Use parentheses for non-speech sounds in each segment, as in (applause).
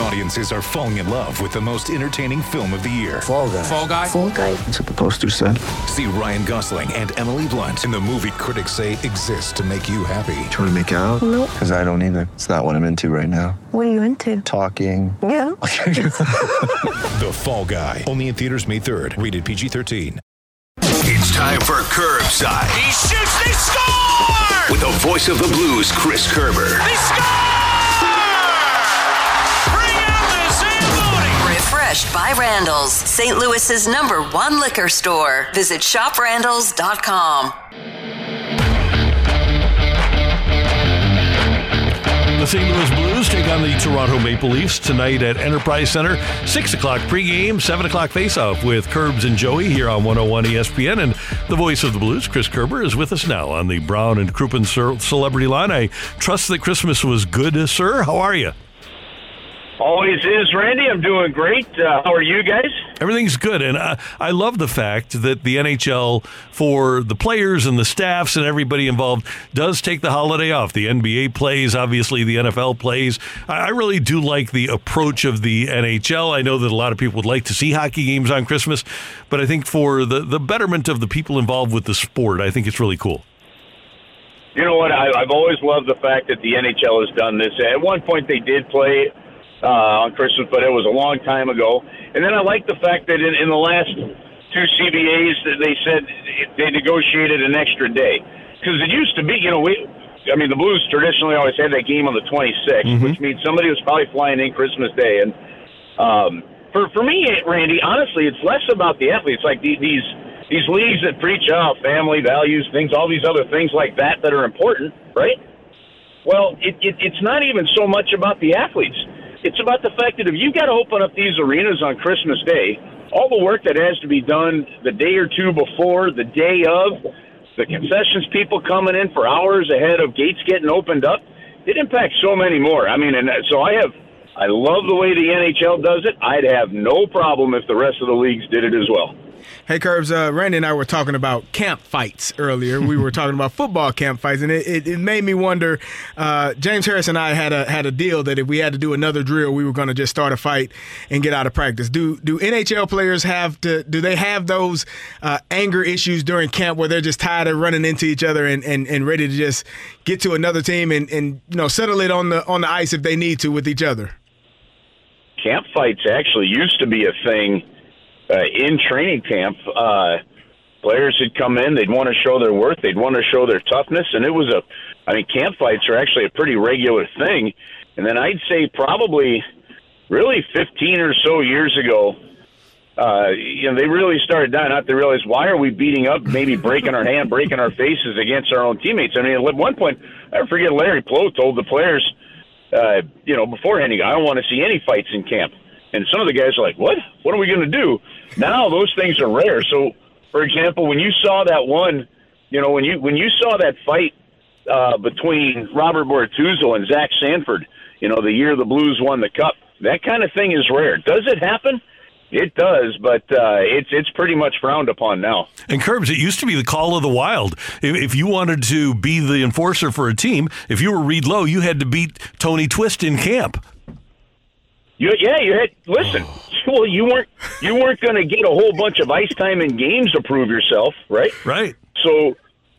Audiences are falling in love with the most entertaining film of the year. Fall guy. Fall Guy. Fall guy. That's what the poster said. See Ryan Gosling and Emily Blunt in the movie critics say exists to make you happy. Trying to make it out? Nope. Because I don't either. It's not what I'm into right now. What are you into? Talking. Yeah. (laughs) (laughs) The Fall Guy. Only in theaters May 3rd. Rated PG-13. It's time for Curbside. He shoots, they score! With the voice of the Blues, Chris Kerber. They score! By Randall's, St. Louis's number one liquor store. Visit shoprandalls.com. The St. Louis Blues take on the Toronto Maple Leafs tonight at Enterprise Center. 6 o'clock pregame, 7 o'clock faceoff with Curbs and Joey here on 101 ESPN. And the voice of the Blues, Chris Kerber, is with us now on the Brown and Crouppen Celebrity Line. I trust that Christmas was good, sir. How are you? Always is, Randy. I'm doing great. Uh, how are you guys? Everything's good, and I, I love the fact that the NHL, for the players and the staffs and everybody involved, does take the holiday off. The NBA plays, obviously, the NFL plays. I, I really do like the approach of the NHL. I know that a lot of people would like to see hockey games on Christmas, but I think for the, the betterment of the people involved with the sport, I think it's really cool. You know what? I, I've always loved the fact that the NHL has done this. At one point, they did play uh, on Christmas, but it was a long time ago. And then I like the fact that in, in the last two CBAs, they said they negotiated an extra day because it used to be, you know, we. I mean, the Blues traditionally always had that game on the 26th, which means somebody was probably flying in Christmas Day. And um, for for me, Randy, honestly, it's less about the athletes. Like the, these these leagues that preach out family values, things, all these other things like that that are important, right? Well, it, it, it's not even so much about the athletes. It's about the fact that if you've got to open up these arenas on Christmas Day, all the work that has to be done the day or two before, the day of, the concessions people coming in for hours ahead of gates getting opened up, it impacts so many more. I mean, and uh, so I have, I love the way the NHL does it. I'd have no problem if the rest of the leagues did it as well. Hey, Curbs, uh, Randy and I were talking about camp fights earlier. We were (laughs) talking about football camp fights, and it, it, it made me wonder. Uh, James Harris and I had a had a deal that if we had to do another drill, we were going to just start a fight and get out of practice. Do do NHL players have to? Do they have those uh, anger issues during camp where they're just tired of running into each other and, and, and ready to just get to another team and, and you know settle it on the on the ice if they need to with each other? Camp fights actually used to be a thing uh, in training camp. Uh, players would come in, they'd want to show their worth, they'd want to show their toughness, and it was a, I mean, camp fights are actually a pretty regular thing. And then I'd say probably, really, 15 or so years ago, uh, you know, they really started dying out. They realized why are we beating up, maybe breaking our hand, breaking our faces against our own teammates. I mean, at one point, I forget Larry Pleau told the players, uh, you know, beforehand, I don't want to see any fights in camp. And some of the guys are like, "What? What are we going to do?" Now those things are rare. So, for example, when you saw that one, you know, when you when you saw that fight uh, between Robert Bortuzzo and Zach Sanford, you know, the year the Blues won the Cup, that kind of thing is rare. Does it happen? It does, but uh, it's it's pretty much frowned upon now. And Curbs, it used to be the call of the wild. If, if you wanted to be the enforcer for a team, if you were Reed Low, you had to beat Tony Twist in camp. You, yeah, you had listen. (laughs) Well, you weren't you weren't going to get a whole bunch of ice time in games to prove yourself, right? Right. So,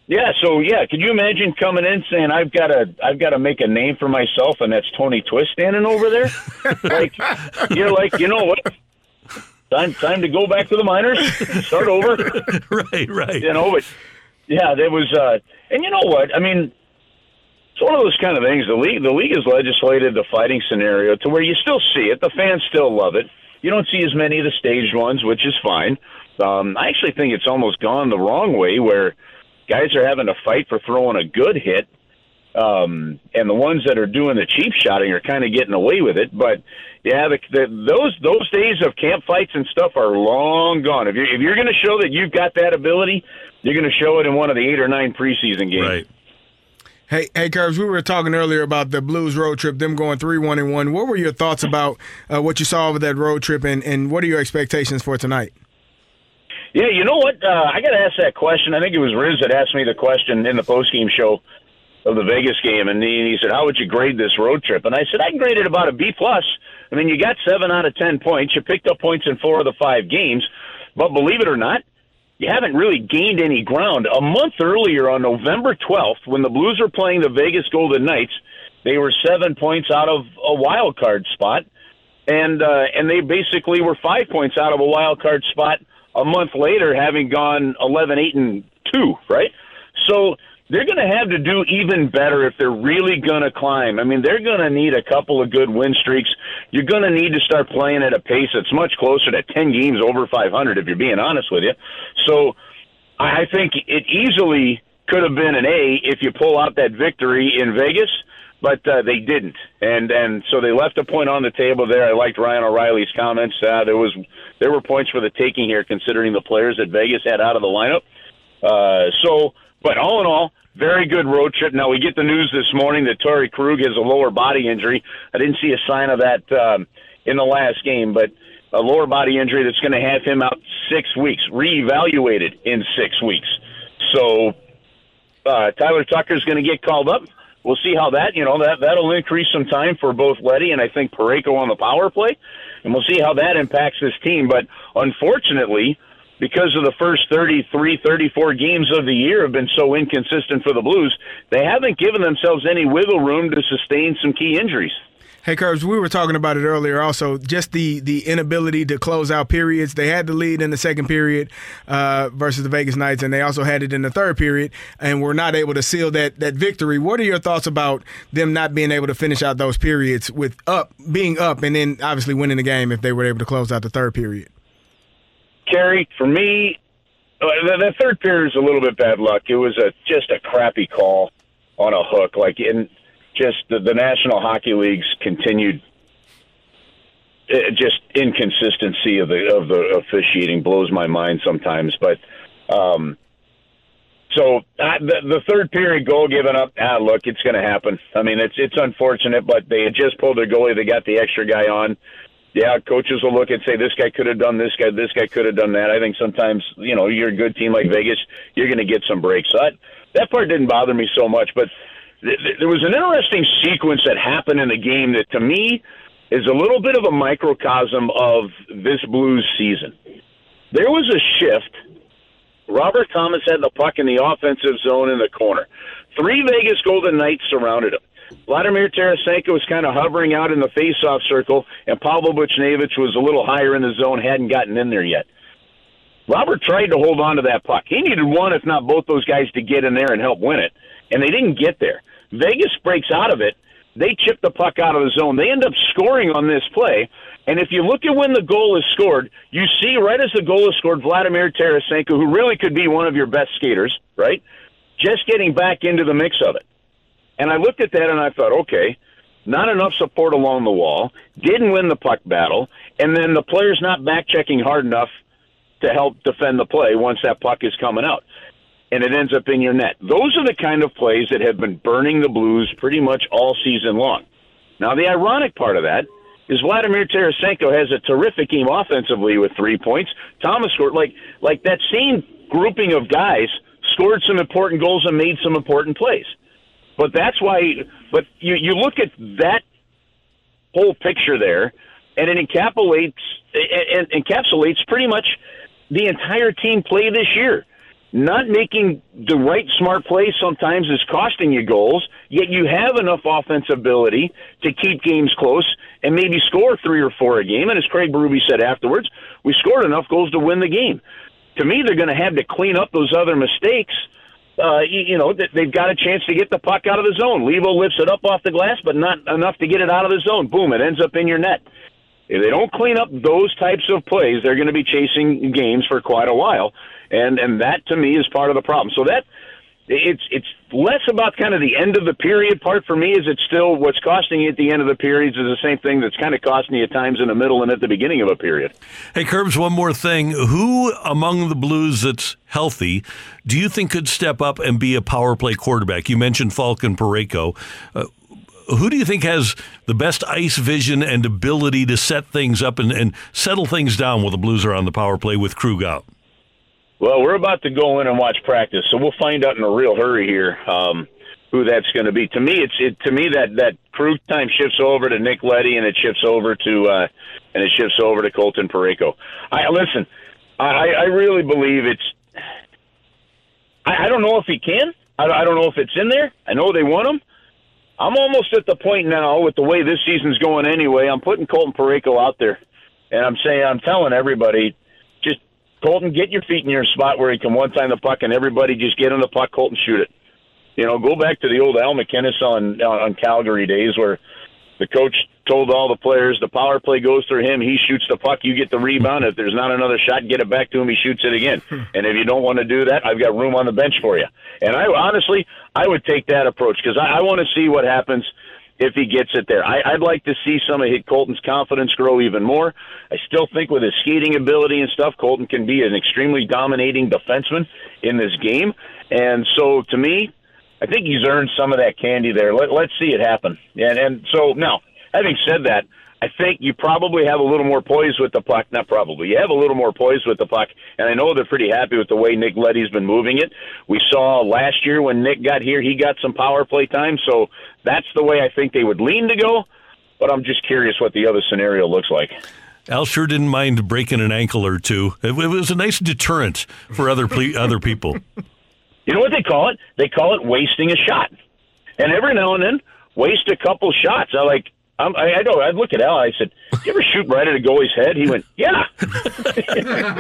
yeah, so yeah, could you imagine coming in saying I've got to I've got to make a name for myself, and that's Tony Twist standing over there? (laughs) like you're like, you know what? Time time to go back to the minors, start over. (laughs) right, right. You know, but yeah, there was, uh, and you know what? I mean, it's one of those kind of things. The league, the league has legislated the fighting scenario to where you still see it. The fans still love it. You don't see as many of the staged ones, which is fine. Um, I actually think it's almost gone the wrong way, where guys are having to fight for throwing a good hit. Um, and the ones that are doing the cheap shotting are kind of getting away with it. But yeah, the, the, those those days of camp fights and stuff are long gone. If you're if you're going to show that you've got that ability, you're going to show it in one of the eight or nine preseason games. Right. Hey, hey, Curbs. We were talking earlier about the Blues road trip, them going three one and one. What were your thoughts about uh, what you saw over that road trip, and, and what are your expectations for tonight? Yeah, you know what? Uh, I got to ask that question. I think it was Riz that asked me the question in the post game show of the Vegas game, and he, he said, "How would you grade this road trip?" And I said, "I grade it about a B plus. I mean, you got seven out of ten points. You picked up points in four of the five games, but believe it or not, you haven't really gained any ground. A month earlier, on November 12th, when the Blues were playing the Vegas Golden Knights, they were seven points out of a wild card spot, and uh, and they basically were five points out of a wild card spot a month later, having gone 11, 8, and two. Right, so they're going to have to do even better if they're really going to climb. I mean, they're going to need a couple of good win streaks. You're going to need to start playing at a pace that's much closer to 10 games over 500, if you're being honest with you. So I think it easily could have been an A if you pull out that victory in Vegas. But uh, they didn't, and and so they left a point on the table there. I liked Ryan O'Reilly's comments. Uh, there was there were points for the taking here, considering the players that Vegas had out of the lineup. Uh, so, but all in all, very good road trip. Now we get the news this morning that Torey Krug has a lower body injury. I didn't see a sign of that um, in the last game, but a lower body injury that's going to have him out six weeks, reevaluated in six weeks. So uh, Tyler Tucker's going to get called up. We'll see how that you know that that'll increase some time for both Leddy and I think Parayko on the power play, and we'll see how that impacts this team. But unfortunately, because of the first 33, 34 games of the year have been so inconsistent for the Blues, they haven't given themselves any wiggle room to sustain some key injuries. Hey, Curbs, we were talking about it earlier also, just the, the inability to close out periods. They had the lead in the second period uh, versus the Vegas Knights, and they also had it in the third period, and were not able to seal that, that victory. What are your thoughts about them not being able to finish out those periods with up being up and then obviously winning the game if they were able to close out the third period? Kerry, for me, uh, the, the third period is a little bit bad luck. It was a just a crappy call on a hook. Like in just the, the National Hockey League's continued uh, just inconsistency of the of the officiating blows my mind sometimes. But um, so uh, the, the third period goal given up. Ah, look, it's going to happen. I mean, it's it's unfortunate, but they had just pulled their goalie. They got the extra guy on yeah, coaches will look and say this guy could have done this guy, this guy could have done that. I think sometimes you know you're a good team like Vegas, you're going to get some breaks. So that that part didn't bother me so much, but th- th- there was an interesting sequence that happened in the game that to me is a little bit of a microcosm of this Blues season. There was a shift. Robert Thomas had the puck in the offensive zone in the corner. Three Vegas Golden Knights surrounded him. Vladimir Tarasenko was kind of hovering out in the face-off circle, and Pavel Buchnevich was a little higher in the zone, hadn't gotten in there yet. Robert tried to hold on to that puck. He needed one, if not both those guys, to get in there and help win it, and they didn't get there. Vegas breaks out of it. They chip the puck out of the zone. They end up scoring on this play. And if you look at when the goal is scored, you see right as the goal is scored, Vladimir Tarasenko, who really could be one of your best skaters, right? Just getting back into the mix of it. And I looked at that and I thought, okay, not enough support along the wall, didn't win the puck battle, and then the player's not back checking hard enough to help defend the play once that puck is coming out. And it ends up in your net. Those are the kind of plays that have been burning the Blues pretty much all season long. Now, the ironic part of that is Vladimir Tarasenko has a terrific game offensively with three points. Thomas scored like like that same grouping of guys scored some important goals and made some important plays. But that's why. But you you look at that whole picture there, and it encapsulates it encapsulates pretty much the entire team play this year. Not making the right smart play sometimes is costing you goals, yet you have enough offensive ability to keep games close and maybe score three or four a game. And as Craig Berube said afterwards, we scored enough goals to win the game. To me, they're going to have to clean up those other mistakes uh, you, you know, they've got a chance to get the puck out of the zone. Levo lifts it up off the glass, but not enough to get it out of the zone. Boom, it ends up in your net. If they don't clean up those types of plays, they're going to be chasing games for quite a while, and and that to me is part of the problem. So that it's it's less about kind of the end of the period part for me. Is it still what's costing you at the end of the periods is the same thing that's kind of costing you at times in the middle and at the beginning of a period. Hey, Curbs, one more thing. Who among the Blues that's healthy do you think could step up and be a power play quarterback? You mentioned Colton Parayko. Uh, who do you think has the best ice vision and ability to set things up and, and settle things down while the Blues are on the power play with Krug out? Well, we're about to go in and watch practice, so we'll find out in a real hurry here um, who that's going to be. To me, it's it, to me that that Krug time shifts over to Nick Leddy, and it shifts over to uh, and it shifts over to Colton Parayko. I listen. I, I really believe it's. I, I don't know if he can. I, I don't know if it's in there. I know they want him. I'm almost at the point now with the way this season's going anyway. I'm putting Colton Parayko out there, and I'm saying I'm telling everybody Colton, get your feet in your spot where he can one time the puck, and everybody just get on the puck, Colton, shoot it. You know, go back to the old Al MacInnis on on Calgary days where the coach told all the players the power play goes through him. He shoots the puck, you get the rebound. If there's not another shot, get it back to him. He shoots it again. (laughs) and if you don't want to do that, I've got room on the bench for you. And I honestly, I would take that approach because I, I want to see what happens if he gets it there. I, I'd like to see some of Colton's confidence grow even more. I still think with his skating ability and stuff, Colton can be an extremely dominating defenseman in this game. And so to me, I think he's earned some of that candy there. Let, let's see it happen. And, and so now, having said that, I think you probably have a little more poise with the puck. Not probably. You have a little more poise with the puck, and I know they're pretty happy with the way Nick Leddy's been moving it. We saw last year when Nick got here, he got some power play time, so that's the way I think they would lean to go. But I'm just curious what the other scenario looks like. Al sure didn't mind breaking an ankle or two. It, was a nice deterrent for other ple- (laughs) other people. You know what they call it? They call it wasting a shot. And every now and then, waste a couple shots. I like I'm, I, I know. I look at Al. I said, "You ever shoot right at a goalie's head?" He went, "Yeah, (laughs)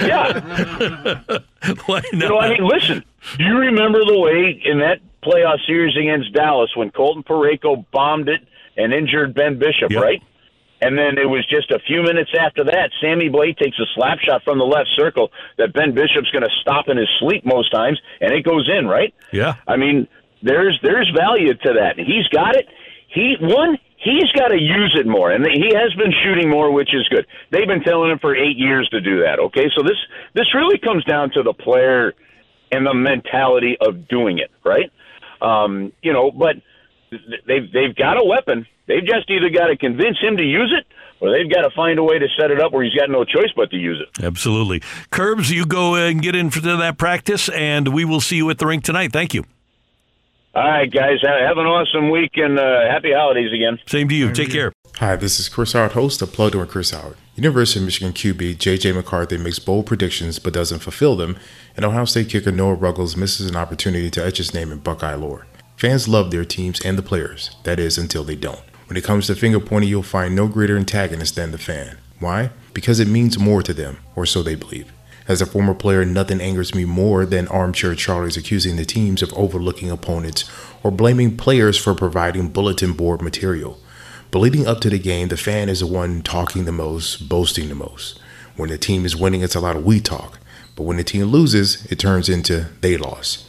yeah." (laughs) Why not? You know, I mean, listen. Do you remember the way in that playoff series against Dallas when Colton Parayko bombed it and injured Ben Bishop, Yep. right? And then it was just a few minutes after that, Sammy Blais takes a slap shot from the left circle that Ben Bishop's going to stop in his sleep most times, and it goes in, right? Yeah. I mean, there's there's value to that. He's got it. He one he's got to use it more, and he has been shooting more, which is good. They've been telling him for eight years to do that. Okay, so this this really comes down to the player and the mentality of doing it, right? Um, you know, but they've they've got a weapon. They've just either got to convince him to use it, or they've got to find a way to set it up where he's got no choice but to use it. Absolutely. Curbs, you go and get into that practice, and we will see you at the rink tonight. Thank you. All right, guys, have an awesome week and uh, happy holidays again. Same to you. Take care. Hi, this is Chris Howard, host of Plugged In with Chris Howard. University of Michigan QB J.J. McCarthy makes bold predictions but doesn't fulfill them, and Ohio State kicker Noah Ruggles misses an opportunity to etch his name in Buckeye lore. Fans love their teams and the players, that is, until they don't. When it comes to finger pointing, you'll find no greater antagonist than the fan. Why? Because it means more to them, or so they believe. As a former player, nothing angers me more than armchair Charlies accusing the teams of overlooking opponents or blaming players for providing bulletin board material. But leading up to the game, the fan is the one talking the most, boasting the most. When the team is winning, it's a lot of we talk. But when the team loses, it turns into they lost.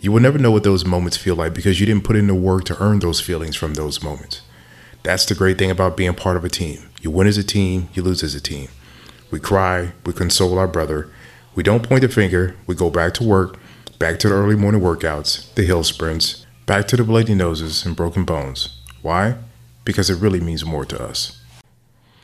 You will never know what those moments feel like because you didn't put in the work to earn those feelings from those moments. That's the great thing about being part of a team. You win as a team, you lose as a team. We cry, we console our brother. We don't point the finger, we go back to work, back to the early morning workouts, the hill sprints, back to the bloody noses and broken bones. Why? Because it really means more to us.